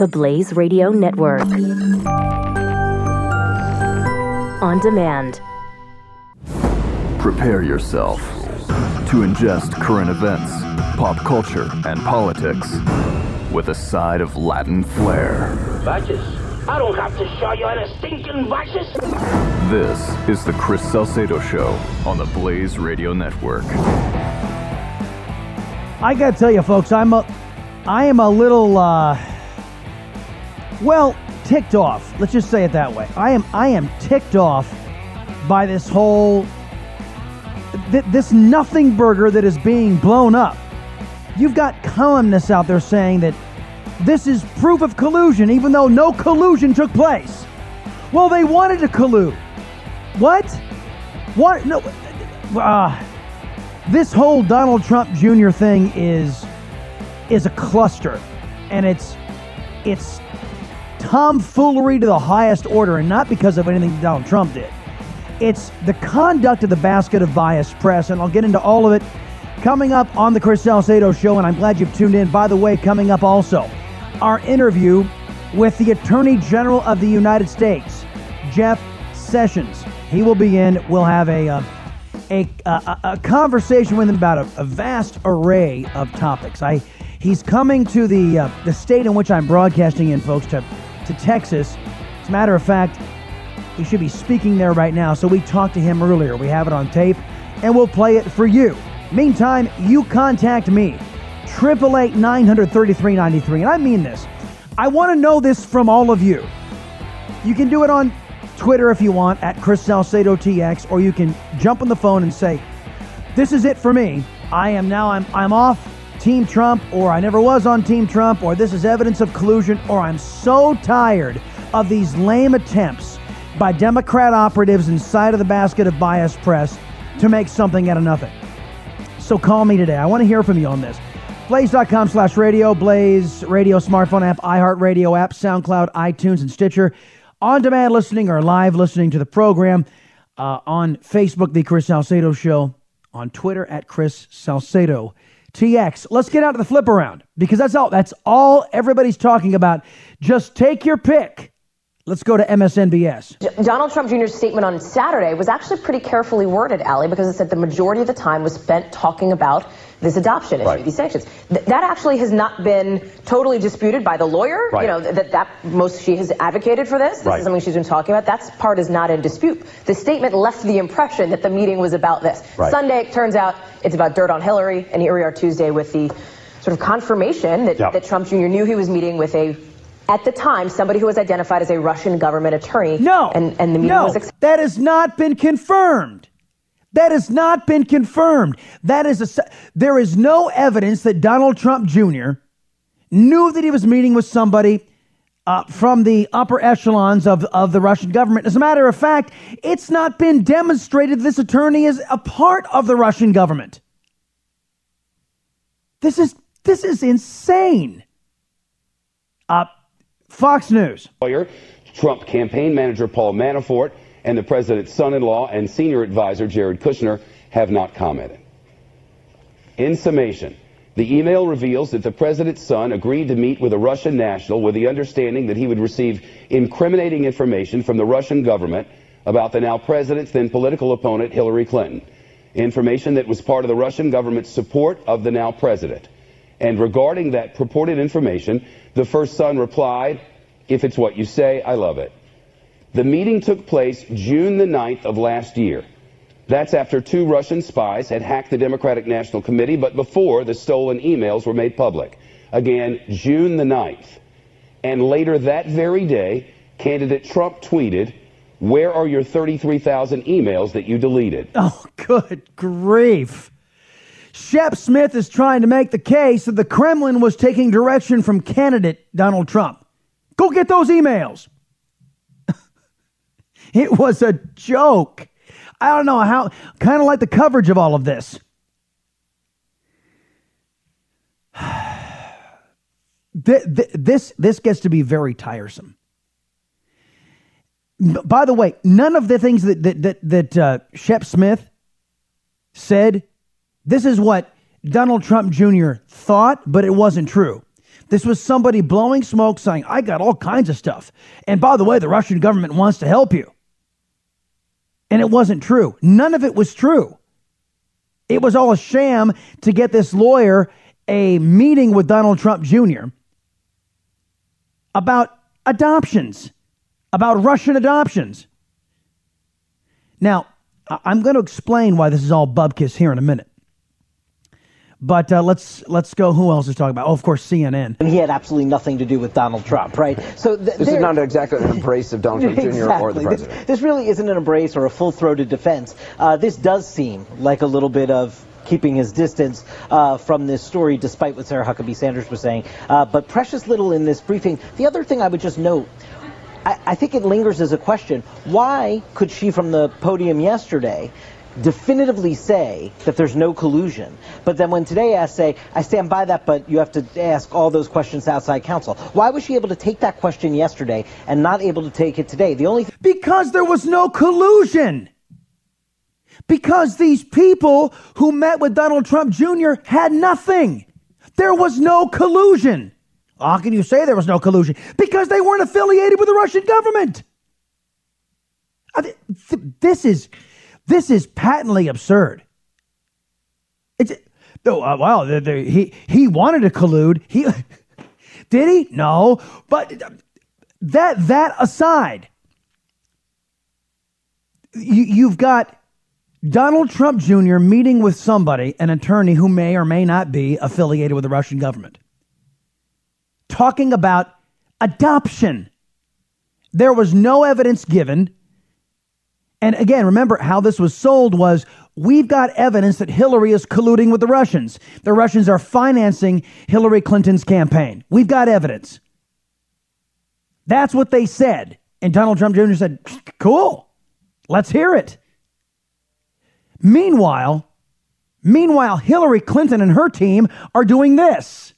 the Blaze Radio Network. On demand. Prepare yourself to ingest current events, pop culture, and politics with a side of Latin flair. Vices? I don't have to show you any stinking vices. This is the Chris Salcedo Show on the Blaze Radio Network. I gotta tell you, folks, I'm a, I am a little, uh, well, ticked off. Let's just say it that way. I am, I am ticked off by this whole, th- this nothing burger that is being blown up. You've got columnists out there saying that this is proof of collusion, even though no collusion took place. Well, they wanted to collude. What? What? No. Uh, this whole Donald Trump Jr. thing is is a cluster, and it's it's tomfoolery to the highest order, and not because of anything Donald Trump did. It's the conduct of the basket of biased press, and I'll get into all of it coming up on the Chris Salcedo Show, and I'm glad you've tuned in. By the way, coming up also, our interview with the Attorney General of the United States, Jeff Sessions. He will be in. We'll have a uh, a, a, a, conversation with him about a, a, vast array of topics. I he's coming to the uh, the state in which I'm broadcasting in, folks, to to Texas. As a matter of fact, he should be speaking there right now. So we talked to him earlier. We have it on tape, and we'll play it for you. Meantime, you contact me, triple eight nine hundred thirty three ninety three, and I mean this. I want to know this from all of you. You can do it on Twitter if you want at Chris Salcedo TX, or you can jump on the phone and say, "This is it for me. I am now. I'm I'm off Team Trump, or I never was on Team Trump, or this is evidence of collusion, or I'm so tired of these lame attempts by Democrat operatives inside of the basket of bias press to make something out of nothing." So call me today. I want to hear from you on this. Blaze.com slash radio, Blaze radio smartphone app, iHeartRadio app, SoundCloud, iTunes, and Stitcher on demand listening or live listening to the program uh, on Facebook, The Chris Salcedo Show, on Twitter at Chris Salcedo TX. Let's get out to the flip around because that's all that's all everybody's talking about. Just take your pick. Let's go to MSNBS. Donald Trump Jr.'s statement on Saturday was actually pretty carefully worded, Ali, because it said the majority of the time was spent talking about this adoption issue, right. these sanctions. Th- that actually has not been totally disputed by the lawyer. Right. You know that that most she has advocated for this. This right. is something she's been talking about. That part is not in dispute. The statement left the impression that the meeting was about this. Sunday it turns out it's about dirt on Hillary, and here we are Tuesday with the sort of confirmation that, yep. that Trump Jr. knew he was meeting with a at the time somebody who was identified as a Russian government attorney. No, and, and the meeting no, was ex- that has not been confirmed. That has not been confirmed. That is a, there is no evidence that Donald Trump Jr. knew that he was meeting with somebody uh, from the upper echelons of, of the Russian government. As a matter of fact, it's not been demonstrated this attorney is a part of the Russian government. This is this is insane. Uh, Fox News. Trump campaign manager Paul Manafort and the president's son-in-law and senior advisor Jared Kushner have not commented. In summation, the email reveals that the president's son agreed to meet with a Russian national with the understanding that he would receive incriminating information from the Russian government about the now president's then political opponent Hillary Clinton. Information that was part of the Russian government's support of the now president. And regarding that purported information, the first son replied, If it's what you say, I love it. The meeting took place June the 9th of last year. That's after two Russian spies had hacked the Democratic National Committee, but before the stolen emails were made public. Again, June the 9th. And later that very day, candidate Trump tweeted, Where are your 33,000 emails that you deleted? Oh, good grief. Shep Smith is trying to make the case that the Kremlin was taking direction from candidate Donald Trump. Go get those emails. It was a joke. I don't know how, kind of like the coverage of all of this. This, this gets to be very tiresome. By the way, none of the things that, that, that, that uh, Shep Smith said, this is what Donald Trump Jr. thought, but it wasn't true. This was somebody blowing smoke saying, I got all kinds of stuff. And by the way, the Russian government wants to help you. And it wasn't true. None of it was true. It was all a sham to get this lawyer a meeting with Donald Trump Jr. about adoptions, about Russian adoptions. Now, I'm going to explain why this is all bubkiss here in a minute. But uh, let's let's go. Who else is talking about? Oh, of course, CNN. And he had absolutely nothing to do with Donald Trump, right? So th- this is not exactly an embrace of Donald Trump exactly. Jr. or the president. This, this, really isn't an embrace or a full-throated defense. Uh, this does seem like a little bit of keeping his distance uh, from this story, despite what Sarah Huckabee Sanders was saying. Uh, but precious little in this briefing. The other thing I would just note I, I think it lingers as a question. Why could she, from the podium yesterday, definitively say that there's no collusion. But then when today asked, say, I stand by that, but you have to ask all those questions outside counsel. Why was she able to take that question yesterday and not able to take it today? The only th- because there was no collusion. Because these people who met with Donald Trump Jr. had nothing. There was no collusion. How can you say there was no collusion? Because they weren't affiliated with the Russian government. This is this is patently absurd. It's oh uh, well, he he wanted to collude. He did he? No, but that that aside, you, you've got Donald Trump Jr. meeting with somebody, an attorney who may or may not be affiliated with the Russian government talking about adoption. There was no evidence given. And again, remember how this was sold was we've got evidence that Hillary is colluding with the Russians. The Russians are financing Hillary Clinton's campaign. We've got evidence. That's what they said. And Donald Trump Jr. said, cool, let's hear it. Meanwhile, meanwhile, Hillary Clinton and her team are doing this.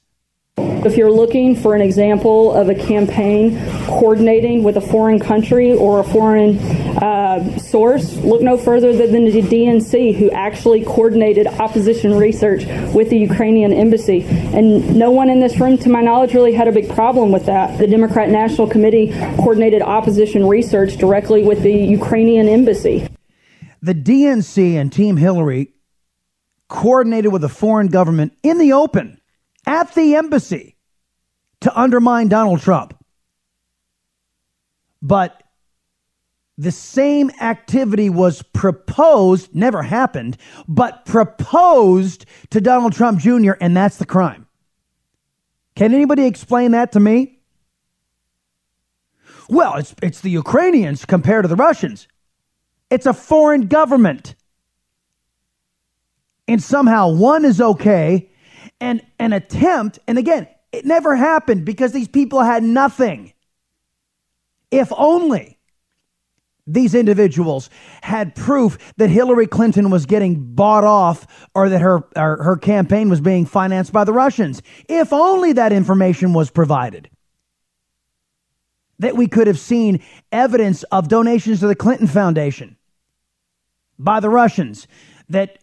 If you're looking for an example of a campaign coordinating with a foreign country or a foreign uh, source, look no further than the DNC, who actually coordinated opposition research with the Ukrainian embassy. And no one in this room, to my knowledge, really had a big problem with that. The Democrat National Committee coordinated opposition research directly with the Ukrainian embassy. The DNC and Team Hillary coordinated with a foreign government in the open at the embassy to undermine Donald Trump. But the same activity was proposed, never happened, but proposed to Donald Trump Jr., and that's the crime. Can anybody explain that to me? Well, it's, it's the Ukrainians compared to the Russians. It's a foreign government. And somehow one is okay and an attempt, and again, it never happened because these people had nothing. If only these individuals had proof that Hillary Clinton was getting bought off or that her, or her campaign was being financed by the Russians. If only that information was provided. That we could have seen evidence of donations to the Clinton Foundation by the Russians, that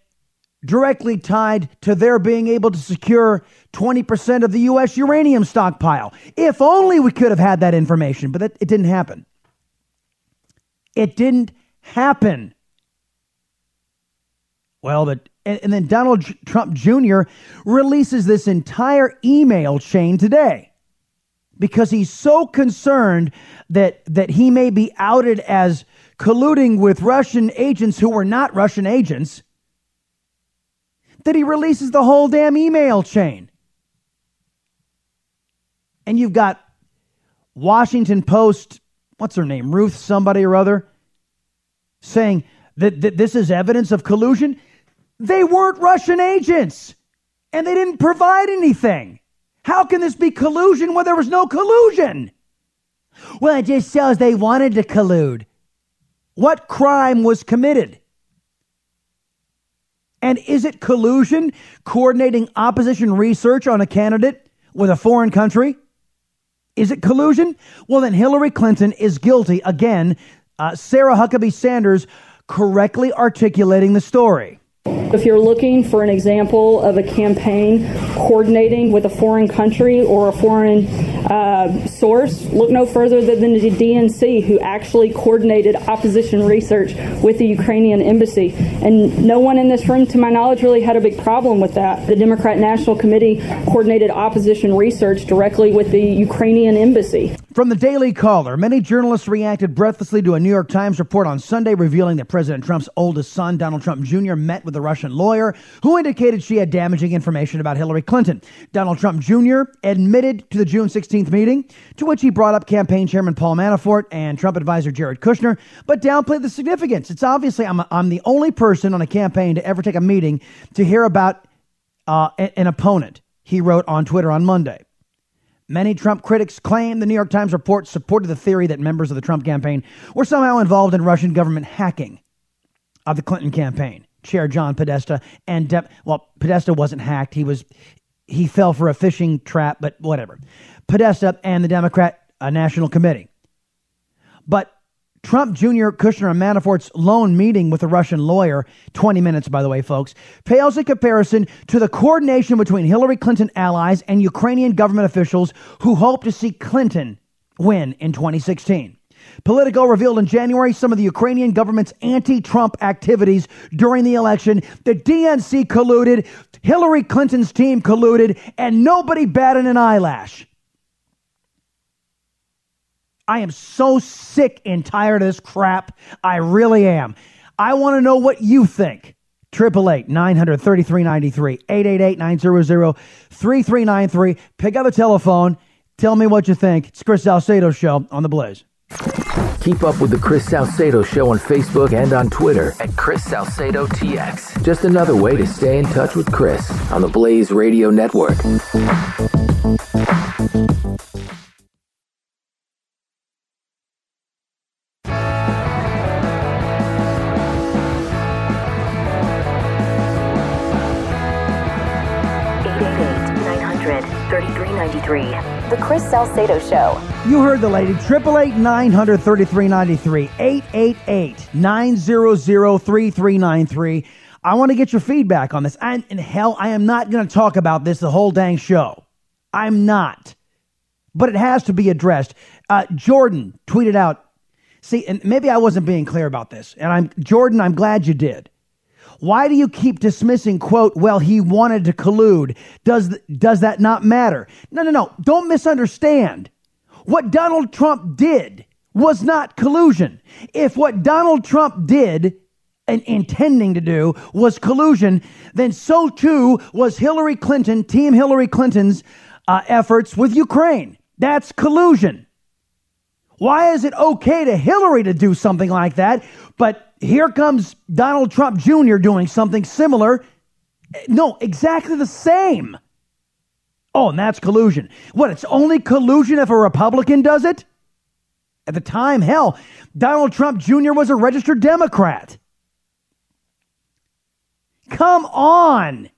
directly tied to their being able to secure 20% of the U.S. uranium stockpile. If only we could have had that information, but it didn't happen. It didn't happen. Well, but and, and then Donald Trump Jr. releases this entire email chain today because he's so concerned that that he may be outed as colluding with Russian agents who were not Russian agents that he releases the whole damn email chain. And you've got Washington Post, what's her name, Ruth somebody or other, saying that, that this is evidence of collusion. They weren't Russian agents and they didn't provide anything. How can this be collusion when there was no collusion? Well, it just shows they wanted to collude. What crime was committed? And is it collusion coordinating opposition research on a candidate with a foreign country? Is it collusion? Well, then Hillary Clinton is guilty. Again, uh, Sarah Huckabee Sanders correctly articulating the story. If you're looking for an example of a campaign coordinating with a foreign country or a foreign uh, source, look no further than the DNC, who actually coordinated opposition research with the Ukrainian embassy. And no one in this room, to my knowledge, really had a big problem with that. The Democrat National Committee coordinated opposition research directly with the Ukrainian embassy. From the Daily Caller, many journalists reacted breathlessly to a New York Times report on Sunday revealing that President Trump's oldest son, Donald Trump Jr., met with a Russian lawyer who indicated she had damaging information about Hillary Clinton. Donald Trump Jr. admitted to the June 16th meeting, to which he brought up campaign chairman Paul Manafort and Trump advisor Jared Kushner, but downplayed the significance. It's obviously I'm, I'm the only person on a campaign to ever take a meeting to hear about uh, an opponent, he wrote on Twitter on Monday. Many Trump critics claim the New York Times report supported the theory that members of the Trump campaign were somehow involved in Russian government hacking of the Clinton campaign. Chair John Podesta and well, Podesta wasn't hacked. He was he fell for a phishing trap, but whatever. Podesta and the Democrat uh, National Committee. But Trump Jr., Kushner, and Manafort's lone meeting with a Russian lawyer, 20 minutes, by the way, folks, pales in comparison to the coordination between Hillary Clinton allies and Ukrainian government officials who hope to see Clinton win in 2016. Politico revealed in January some of the Ukrainian government's anti Trump activities during the election. The DNC colluded, Hillary Clinton's team colluded, and nobody batted an eyelash. I am so sick and tired of this crap. I really am. I want to know what you think. 888 900 3393 888 900 3393. Pick up the telephone. Tell me what you think. It's Chris Salcedo Show on The Blaze. Keep up with the Chris Salcedo Show on Facebook and on Twitter at Chris Salcedo TX. Just another way to stay in touch with Chris on the Blaze Radio Network. Salcedo Show. You heard the lady. 888 900 3393. 888 900 3393. I want to get your feedback on this. And, and hell, I am not going to talk about this the whole dang show. I'm not. But it has to be addressed. Uh, Jordan tweeted out. See, and maybe I wasn't being clear about this. And I'm Jordan, I'm glad you did. Why do you keep dismissing, quote, well, he wanted to collude? Does, does that not matter? No, no, no. Don't misunderstand. What Donald Trump did was not collusion. If what Donald Trump did and intending to do was collusion, then so too was Hillary Clinton, Team Hillary Clinton's uh, efforts with Ukraine. That's collusion. Why is it okay to Hillary to do something like that, but here comes Donald Trump Jr. doing something similar. No, exactly the same. Oh, and that's collusion. What, it's only collusion if a Republican does it? At the time, hell, Donald Trump Jr. was a registered Democrat. Come on.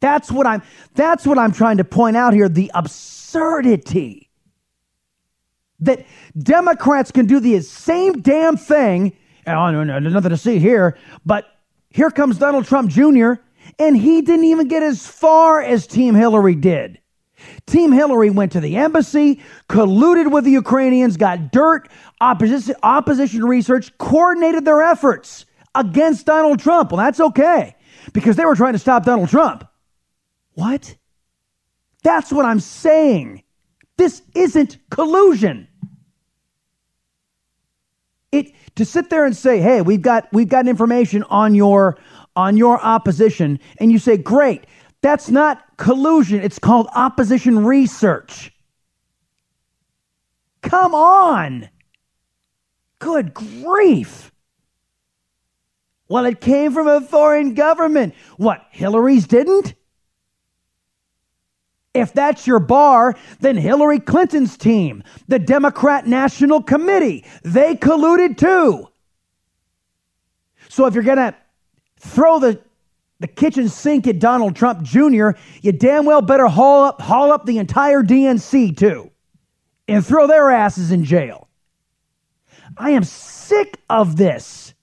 That's what I'm that's what I'm trying to point out here, the absurdity. That Democrats can do the same damn thing no, there's nothing to see here. But here comes Donald Trump Jr., and he didn't even get as far as Team Hillary did. Team Hillary went to the embassy, colluded with the Ukrainians, got dirt, opposition, opposition research, coordinated their efforts against Donald Trump. Well, that's okay because they were trying to stop Donald Trump. What? That's what I'm saying. This isn't collusion. It to sit there and say, "Hey, we've got we've got information on your on your opposition," and you say, "Great." That's not collusion. It's called opposition research. Come on. Good grief. Well, it came from a foreign government. What, Hillary's didn't? If that's your bar, then Hillary Clinton's team, the Democrat National Committee, they colluded too. So if you're going to throw the, the kitchen sink at Donald Trump Jr., you damn well better haul up, haul up the entire DNC too and throw their asses in jail. I am sick of this.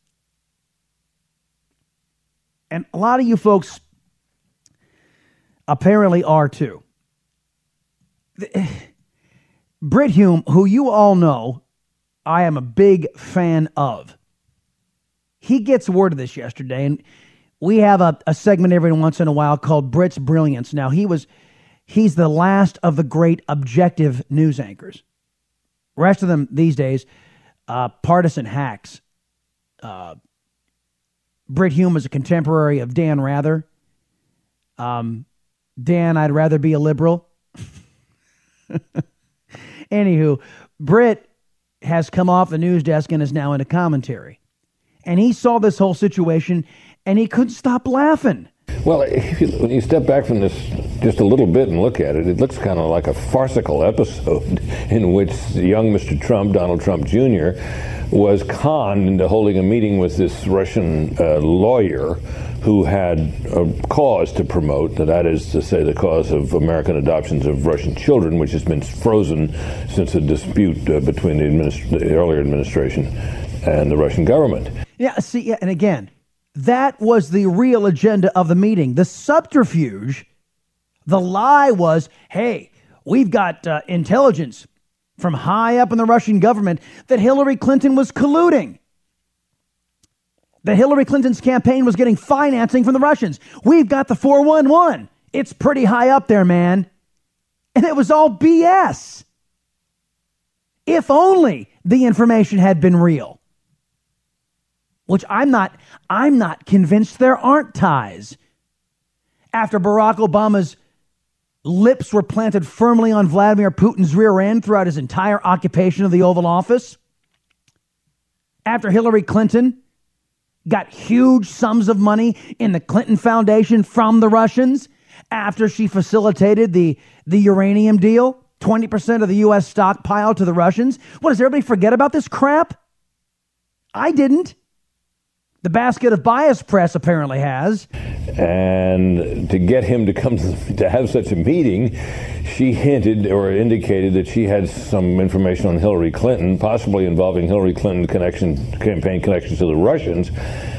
And a lot of you folks apparently are too. Brit Hume, who you all know I am a big fan of, he gets word of this yesterday, and we have a, a segment every once in a while called Brit's Brilliance. Now, he was he's the last of the great objective news anchors. Rest of them these days, uh, partisan hacks. Uh, Brit Hume is a contemporary of Dan Rather. Um, Dan, I'd rather be a liberal. Anywho, Brit has come off the news desk and is now into commentary. And he saw this whole situation and he couldn't stop laughing. Well, you, when you step back from this just a little bit and look at it, it looks kind of like a farcical episode in which young Mr. Trump, Donald Trump Jr., was conned into holding a meeting with this Russian uh, lawyer who had a cause to promote, that is to say, the cause of American adoptions of Russian children, which has been frozen since a dispute uh, between the, administ- the earlier administration and the Russian government. Yeah, see, yeah, and again, that was the real agenda of the meeting. The subterfuge, the lie was hey, we've got uh, intelligence from high up in the Russian government that Hillary Clinton was colluding. That Hillary Clinton's campaign was getting financing from the Russians. We've got the 411. It's pretty high up there, man. And it was all BS. If only the information had been real. Which I'm not I'm not convinced there aren't ties. After Barack Obama's lips were planted firmly on Vladimir Putin's rear end throughout his entire occupation of the Oval Office. After Hillary Clinton got huge sums of money in the Clinton Foundation from the Russians after she facilitated the, the uranium deal, 20% of the U.S. stockpile to the Russians. What, does everybody forget about this crap? I didn't. The basket of bias press apparently has. And to get him to come to, have such a meeting, she hinted or indicated that she had some information on Hillary Clinton, possibly involving Hillary Clinton connection, campaign connections to the Russians,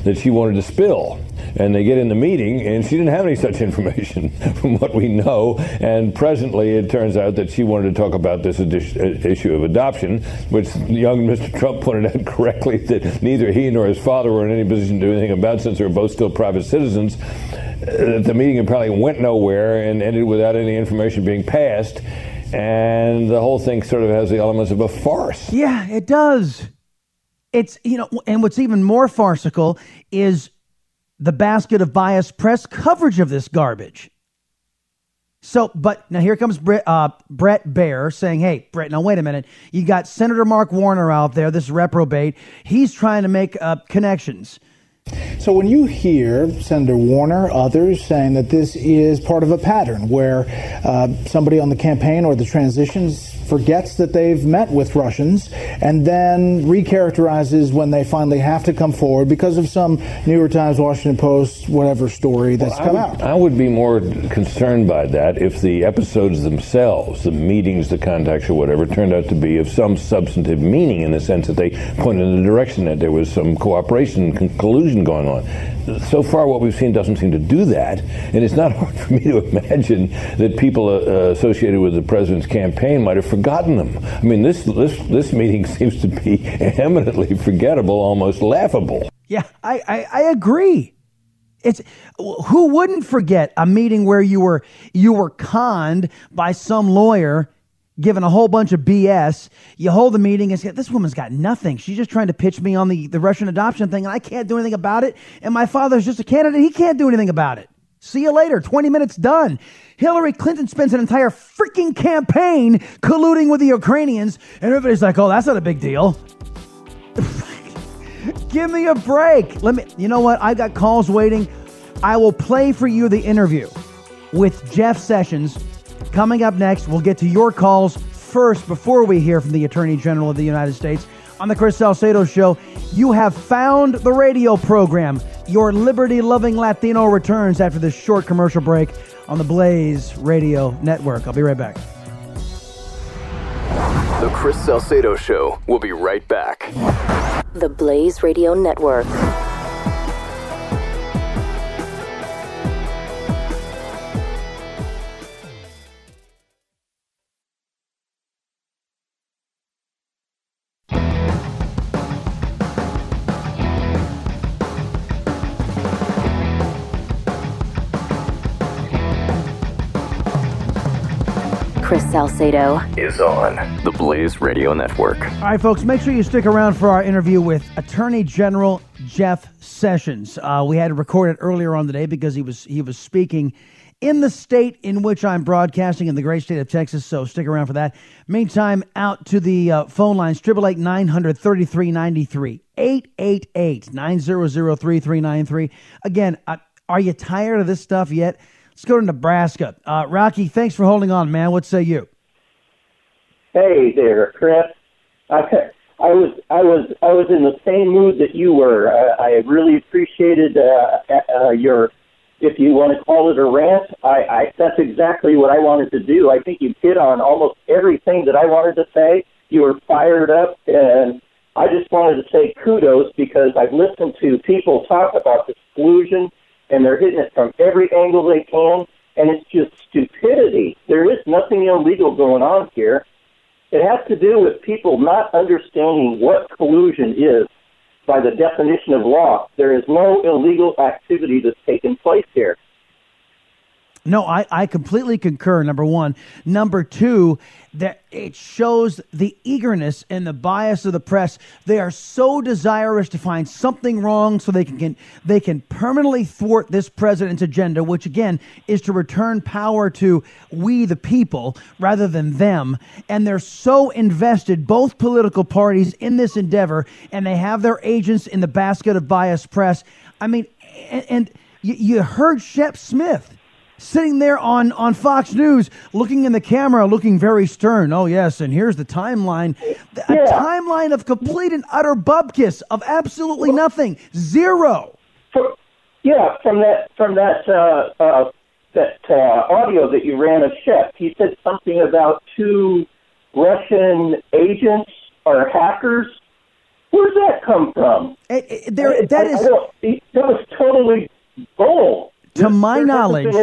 that she wanted to spill and they get in the meeting, and she didn't have any such information from what we know. And presently, it turns out that she wanted to talk about this issue of adoption, which young Mr. Trump pointed out correctly that neither he nor his father were in any position to do anything about since they were both still private citizens. Uh, the meeting apparently went nowhere and ended without any information being passed. And the whole thing sort of has the elements of a farce. Yeah, it does. It's, you know, and what's even more farcical is the basket of biased press coverage of this garbage. So, but now here comes Brett, uh, Bret Baier saying, hey, Brett, now wait a minute. You got Senator Mark Warner out there, this reprobate. He's trying to make uh, connections. So when you hear Senator Warner, others saying that this is part of a pattern where uh, somebody on the campaign or the transitions forgets that they've met with Russians and then recharacterizes when they finally have to come forward because of some New York Times, Washington Post, whatever story that's well, come would, out. I would be more concerned by that if the episodes themselves, the meetings, the contacts, or whatever, turned out to be of some substantive meaning in the sense that they pointed in the direction that there was some cooperation, and collusion going on so far what we've seen doesn't seem to do that, and it's not hard for me to imagine that people uh, associated with the president's campaign might have forgotten them. I mean, this this this meeting seems to be eminently forgettable, almost laughable. Yeah, I, I, I agree. It's who wouldn't forget a meeting where you were you were conned by some lawyer given a whole bunch of BS. You hold the meeting and say, this woman's got nothing. She's just trying to pitch me on the, the Russian adoption thing, and I can't do anything about it. And my father's just a candidate. He can't do anything about it. See you later. 20 minutes done. Hillary Clinton spends an entire freaking campaign colluding with the Ukrainians, and everybody's like, oh, that's not a big deal. Give me a break. Let me, you know what? I've got calls waiting. I will play for you the interview with Jeff Sessions Coming up next, we'll get to your calls first before we hear from the Attorney General of the United States. On the Chris Salcedo Show, you have found the radio program. Your liberty loving Latino returns after this short commercial break on the Blaze Radio Network. I'll be right back. The Chris Salcedo Show. We'll be right back. The Blaze Radio Network. Salcedo is on the Blaze Radio Network. All right, folks, make sure you stick around for our interview with Attorney General Jeff Sessions. Uh, we had to record it earlier on the day because he was he was speaking in the state in which I'm broadcasting in the great state of Texas. So stick around for that. Meantime, out to the uh, phone lines: triple eight nine hundred thirty three ninety three. 888-900-3393. Again, uh, are you tired of this stuff yet? Let's go to Nebraska. Uh, Rocky, thanks for holding on, man. What say you? Hey there, Chris. I, I was I was I was in the same mood that you were. Uh, I really appreciated uh, uh, your, if you want to call it a rant. I, I that's exactly what I wanted to do. I think you hit on almost everything that I wanted to say. You were fired up, and I just wanted to say kudos because I've listened to people talk about this collusion and they're hitting it from every angle they can, and it's just stupidity. There is nothing illegal going on here. It has to do with people not understanding what collusion is by the definition of law. There is no illegal activity that's taken place here. No, I, I completely concur. Number one. Number two, that it shows the eagerness and the bias of the press. They are so desirous to find something wrong so they can, can they can permanently thwart this president's agenda, which again is to return power to we the people rather than them. And they're so invested, both political parties, in this endeavor, and they have their agents in the basket of biased press. I mean, and, and you, you heard Shep Smith sitting there on, on Fox News, looking in the camera, looking very stern. Oh, yes, and here's the timeline. A yeah. timeline of complete and utter bubkiss, of absolutely nothing. Zero. For, yeah, from that, from that, uh, uh, that uh, audio that you ran of Shep, he said something about two Russian agents or hackers. Where does that come from? It, it, there, that I, is, I that was totally bull to my knowledge,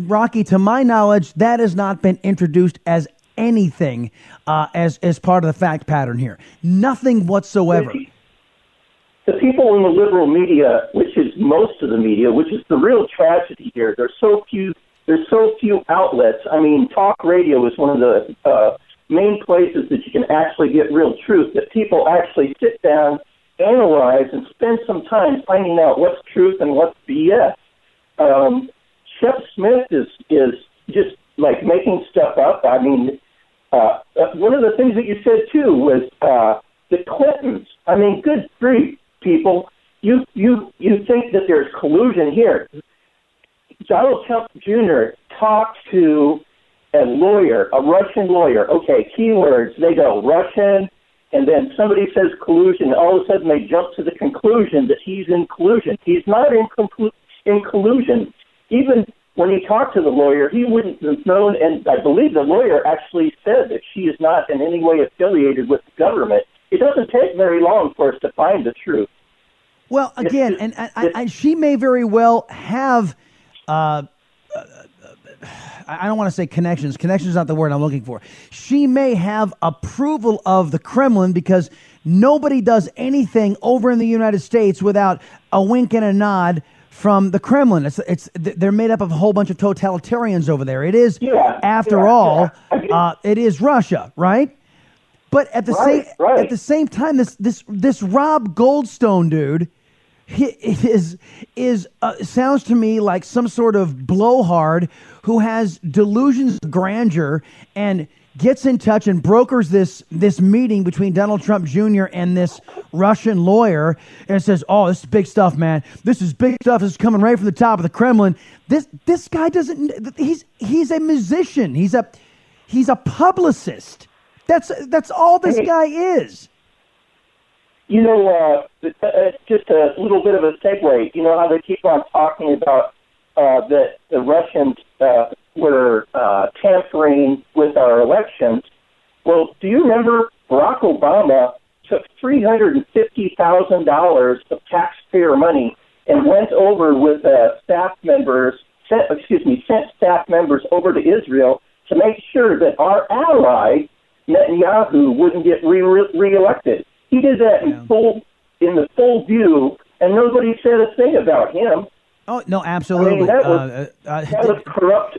Rocky, to my knowledge, that has not been introduced as anything uh, as as part of the fact pattern here. Nothing whatsoever. The people in the liberal media, which is most of the media, which is the real tragedy here. There's so few. There's so few outlets. I mean, talk radio is one of the uh, main places that you can actually get real truth. That people actually sit down, analyze, and spend some time finding out what's truth and what's BS um, Shep Smith is is just like making stuff up. I mean, uh, uh, one of the things that you said too was uh, the Clintons. I mean, good grief, people! You you you think that there's collusion here? Donald Trump Jr. talked to a lawyer, a Russian lawyer. Okay, keywords. They go Russian, and then somebody says collusion. All of a sudden, they jump to the conclusion that he's in collusion. He's not in conclusion in collusion. Even when he talked to the lawyer, he wouldn't have known, and I believe the lawyer actually said that she is not in any way affiliated with the government. It doesn't take very long for us to find the truth. Well, again, and, and, and, she may very well have. Uh, I don't want to say connections. Connections is not the word I'm looking for. She may have approval of the Kremlin because nobody does anything over in the United States without a wink and a nod from the Kremlin. It's, it's they're made up of a whole bunch of totalitarians over there. It is, yeah, after yeah, all, yeah. uh, it is Russia, right? But at the right, same right. at the same time, this this this Rob Goldstone dude, is is uh, sounds to me like some sort of blowhard who has delusions of grandeur and gets in touch and brokers this this meeting between Donald Trump Jr. and this Russian lawyer and says, "Oh, this is big stuff, man. This is big stuff. This is coming right from the top of the Kremlin." This this guy doesn't. He's he's a musician. He's a he's a publicist. That's that's all this guy is. You know, uh, uh, just a little bit of a segue. You know how they keep on talking about uh, that the Russians uh, were uh, tampering with our elections. Well, do you remember Barack Obama took $350,000 of taxpayer money and went over with uh, staff members, sent, excuse me, sent staff members over to Israel to make sure that our ally Netanyahu wouldn't get re- reelected. He did that yeah. in full in the full view, and nobody said a thing about him. Oh no, absolutely. I mean, that was, uh, uh, that was corrupt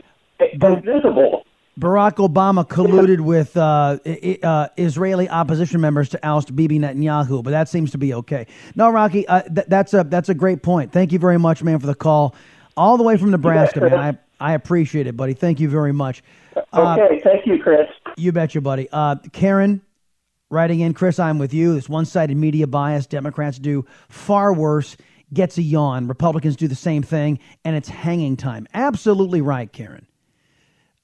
but, visible. Barack Obama colluded with uh, uh, Israeli opposition members to oust Bibi Netanyahu, but that seems to be okay. No, Rocky, uh, th- that's a that's a great point. Thank you very much, man, for the call, all the way from Nebraska, man. I I appreciate it, buddy. Thank you very much. Uh, okay, thank you, Chris. You betcha, buddy. Uh, Karen, writing in, Chris, I'm with you. This one-sided media bias, Democrats do far worse. Gets a yawn. Republicans do the same thing, and it's hanging time. Absolutely right, Karen.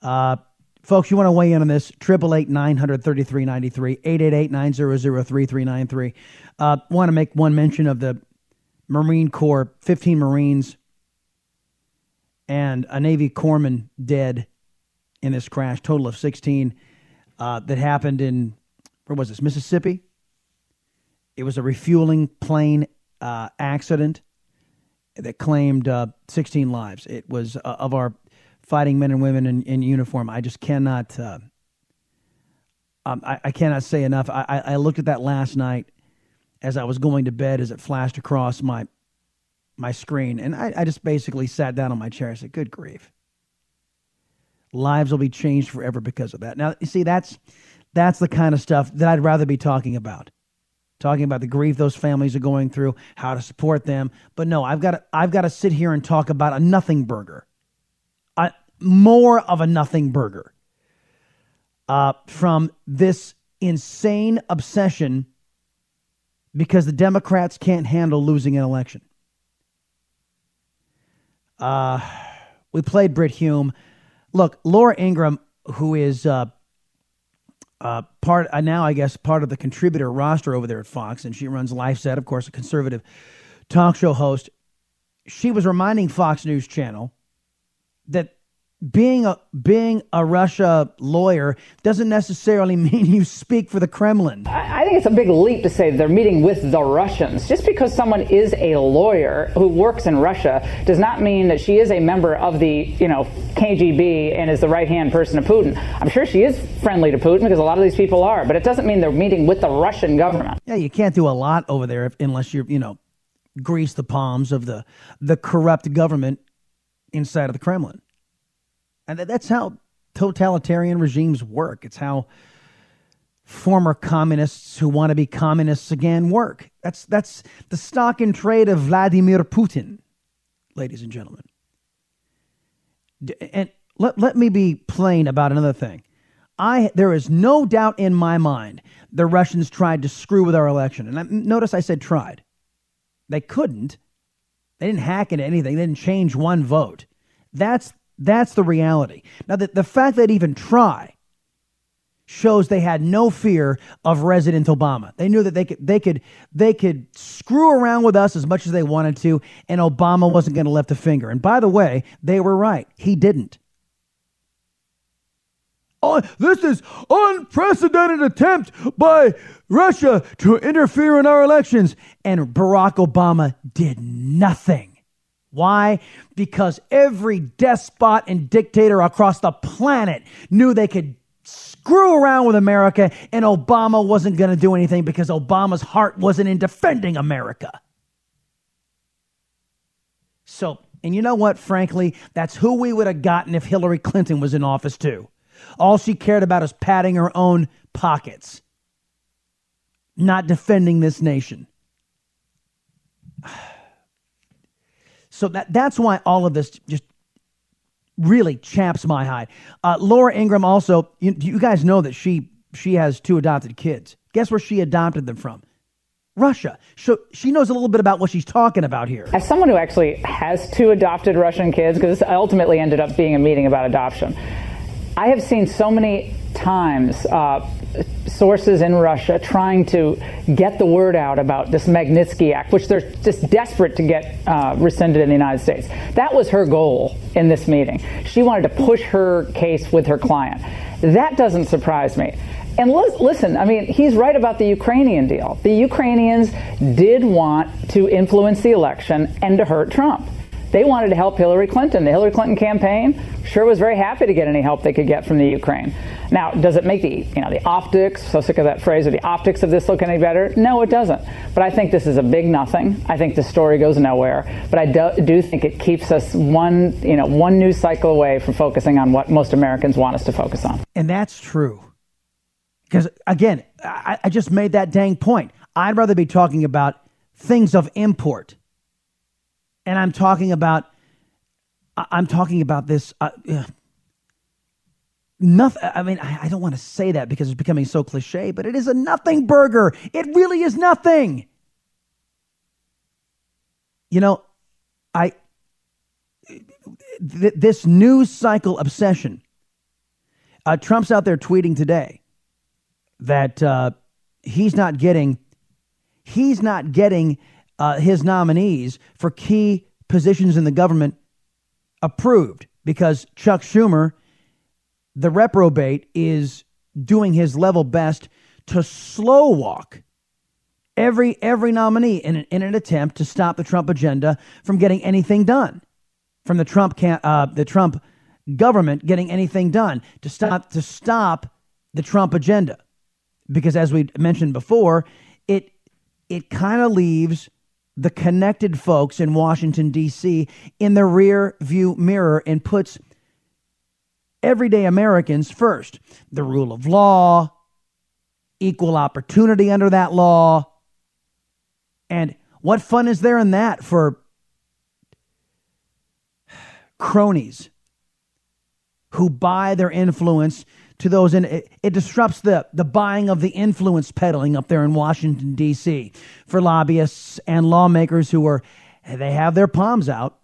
Uh, Folks, you want to weigh in on this? 888 933 93, 888 900 3393. Uh, want to make one mention of the Marine Corps, 15 Marines and a Navy corpsman dead in this crash, total of 16, uh, that happened in, where was this, Mississippi? It was a refueling plane uh, accident that claimed uh, 16 lives. It was uh, of our fighting men and women in, in uniform. I just cannot. Uh, um, I, I, cannot say enough. I, I, looked at that last night as I was going to bed as it flashed across my my screen, and I, I just basically sat down on my chair and said, "Good grief." Lives will be changed forever because of that. Now, you see, that's that's the kind of stuff that I'd rather be talking about talking about the grief those families are going through, how to support them. But no, I've got to, I've got to sit here and talk about a nothing burger more of a nothing burger uh, from this insane obsession because the Democrats can't handle losing an election. Uh, we played Brit Hume. Look, Laura Ingraham, who is uh, uh, part uh, now, I guess, part of the contributor roster over there at Fox, and she runs LifeZette, of course, a conservative talk show host. She was reminding Fox News Channel that being a being a Russia lawyer doesn't necessarily mean you speak for the Kremlin. I, I think it's a big leap to say they're meeting with the Russians. Just because someone is a lawyer who works in Russia does not mean that she is a member of the you know KGB and is the right hand person of Putin. I'm sure she is friendly to Putin because a lot of these people are, but it doesn't mean they're meeting with the Russian government. Yeah, you can't do a lot over there if, unless you're you know grease the palms of the the corrupt government inside of the Kremlin. And that's how totalitarian regimes work. It's how former communists who want to be communists again work. That's that's the stock and trade of Vladimir Putin, ladies and gentlemen. And let, let me be plain about another thing. I there is no doubt in my mind the Russians tried to screw with our election. And I, notice I said tried. They couldn't. They didn't hack into anything. They didn't change one vote. That's that's the reality. Now, the, the fact that even try shows they had no fear of resident Obama. They knew that they could they could they could screw around with us as much as they wanted to, and Obama wasn't going to lift a finger. And by the way, they were right. He didn't. Oh, this is unprecedented attempt by Russia to interfere in our elections, and Barack Obama did nothing. Why? Because every despot and dictator across the planet knew they could screw around with America and Obama wasn't going to do anything because Obama's heart wasn't in defending America. So, and you know what? Frankly, that's who we would have gotten if Hillary Clinton was in office too. All she cared about is padding her own pockets, not defending this nation. So that that's why all of this just really chaps my hide. Uh, Laura Ingraham also, you, you guys know that she she has two adopted kids. Guess where she adopted them from? Russia. So she knows a little bit about what she's talking about here. As someone who actually has two adopted Russian kids, because this ultimately ended up being a meeting about adoption, I have seen so many times uh, sources in Russia trying to get the word out about this Magnitsky Act, which they're just desperate to get uh, rescinded in the United States. That was her goal in this meeting. She wanted to push her case with her client. That doesn't surprise me. And listen, I mean, he's right about the Ukrainian deal. The Ukrainians did want to influence the election and to hurt Trump. They wanted to help Hillary Clinton. The Hillary Clinton campaign sure was very happy to get any help they could get from the Ukraine. Now, does it make the you know the optics? So sick of that phrase. Or the optics of this look any better? No, it doesn't. But I think this is a big nothing. I think the story goes nowhere. But I do, do think it keeps us one you know one news cycle away from focusing on what most Americans want us to focus on. And that's true. Because again, I, I just made that dang point. I'd rather be talking about things of import. And I'm talking about, I'm talking about this. Uh, nothing. I mean, I, I don't want to say that because it's becoming so cliche, but it is a nothing burger. It really is nothing. You know, I, th- this news cycle obsession. Uh, Trump's out there tweeting today that uh, he's not getting he's not getting uh, his nominees for key positions in the government approved because Chuck Schumer, the reprobate, is doing his level best to slow walk every every nominee in an, in an attempt to stop the Trump agenda from getting anything done, from the Trump can, uh, the Trump government getting anything done to stop to stop the Trump agenda. Because as we mentioned before, it it kind of leaves the connected folks in Washington D.C. in the rear view mirror and puts everyday Americans first. The rule of law, equal opportunity under that law. And what fun is there in that for cronies who buy their influence to those in it, it disrupts the, the buying of the influence peddling up there in Washington, D.C. for lobbyists and lawmakers who are, they have their palms out.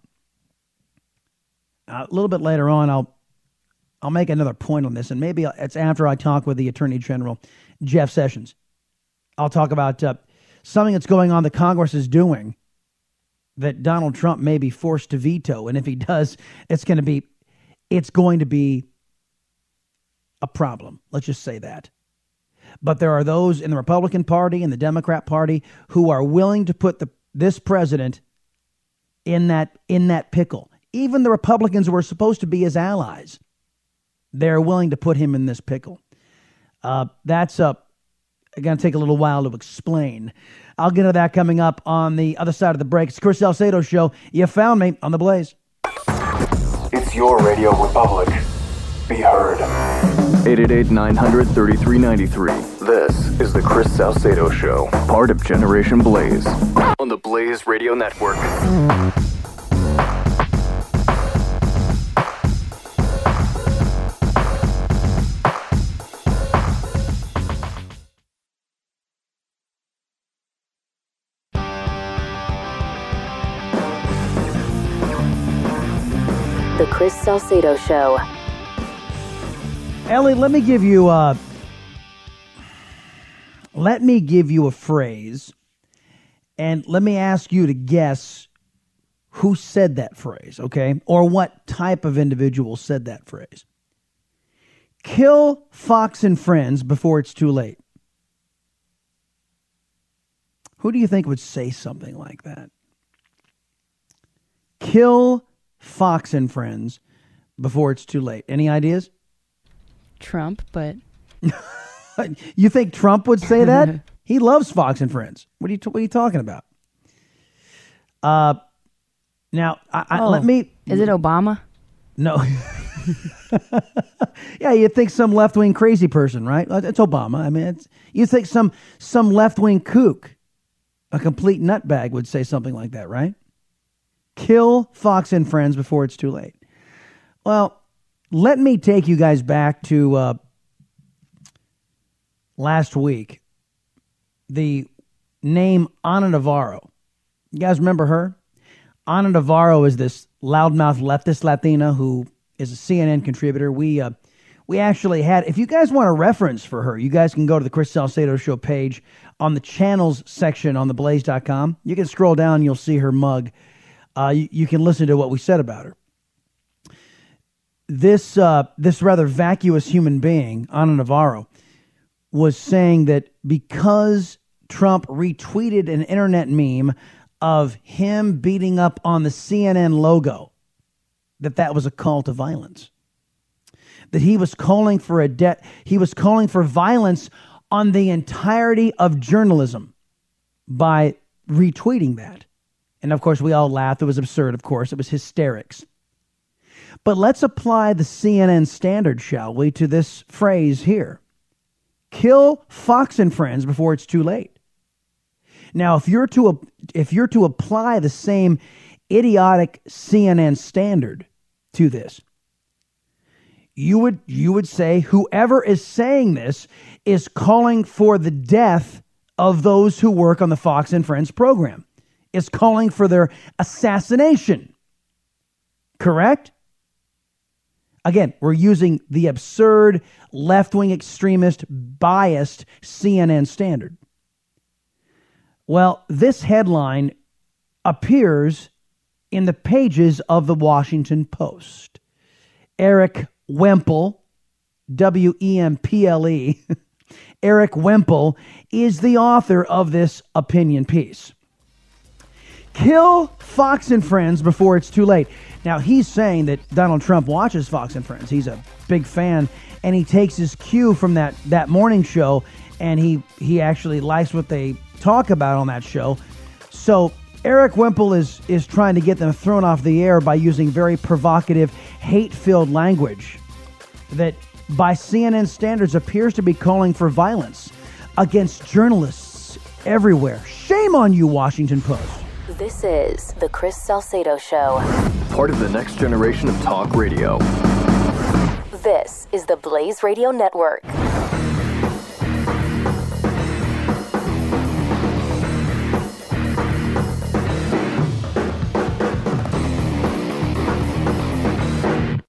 A little bit later on, I'll, I'll make another point on this, and maybe it's after I talk with the Attorney General, Jeff Sessions. I'll talk about uh, something that's going on that Congress is doing that Donald Trump may be forced to veto, and if he does, it's going to be, it's going to be a problem. Let's just say that. But there are those in the Republican Party and the Democrat Party who are willing to put the, this president in that in that pickle. Even the Republicans who are supposed to be his allies, they're willing to put him in this pickle. Uh, that's up. Going to take a little while to explain. I'll get to that coming up on the other side of the break. It's Chris Salcedo show. You found me on the Blaze. It's your Radio Republic. Be heard. 888 900 3393. This is the Chris Salcedo Show, part of Generation Blaze, on the Blaze Radio Network. The Chris Salcedo Show. Ellie, let me give you a let me give you a phrase and let me ask you to guess who said that phrase, okay? Or what type of individual said that phrase. Kill Fox and Friends before it's too late. Who do you think would say something like that? Kill Fox and Friends before it's too late. Any ideas? Trump, but you think Trump would say that? he loves Fox and Friends. What are you What are you talking about? Uh, now I, I, oh, let me. Is it Obama? No. yeah, you think some left wing crazy person, right? It's Obama. I mean, it's, you think some some left wing kook, a complete nutbag, would say something like that, right? Kill Fox and Friends before it's too late. Well, let me take you guys back to uh, last week. The name Ana Navarro. You guys remember her? Ana Navarro is this loudmouth leftist Latina who is a CNN contributor. We uh, we actually had. If you guys want a reference for her, you guys can go to the Chris Salcedo Show page on the channels section on theblaze.com. You can scroll down, you'll see her mug. Uh, you, you can listen to what we said about her this uh, this rather vacuous human being, Ana Navarro, was saying that because Trump retweeted an internet meme of him beating up on the CNN logo, that that was a call to violence. That he was calling for a debt, he was calling for violence on the entirety of journalism by retweeting that. And of course, we all laughed. It was absurd, of course. It was hysterics. But let's apply the CNN standard, shall we, to this phrase here kill Fox and Friends before it's too late. Now, if you're to if you're to apply the same idiotic CNN standard to this, you would you would say whoever is saying this is calling for the death of those who work on the Fox and Friends program. Is calling for their assassination. Correct? Again, we're using the absurd left wing extremist biased CNN standard. Well, this headline appears in the pages of the Washington Post. Erik Wemple, W E M P L E, Erik Wemple is the author of this opinion piece. Kill Fox and Friends before it's too late. Now, he's saying that Donald Trump watches Fox and Friends. He's a big fan, and he takes his cue from that, that morning show, and he, he actually likes what they talk about on that show. So, Erik Wemple is, is trying to get them thrown off the air by using very provocative, hate filled language that, by CNN standards, appears to be calling for violence against journalists everywhere. Shame on you, Washington Post. This is The Chris Salcedo Show. Part of the next generation of talk radio. This is the Blaze Radio Network.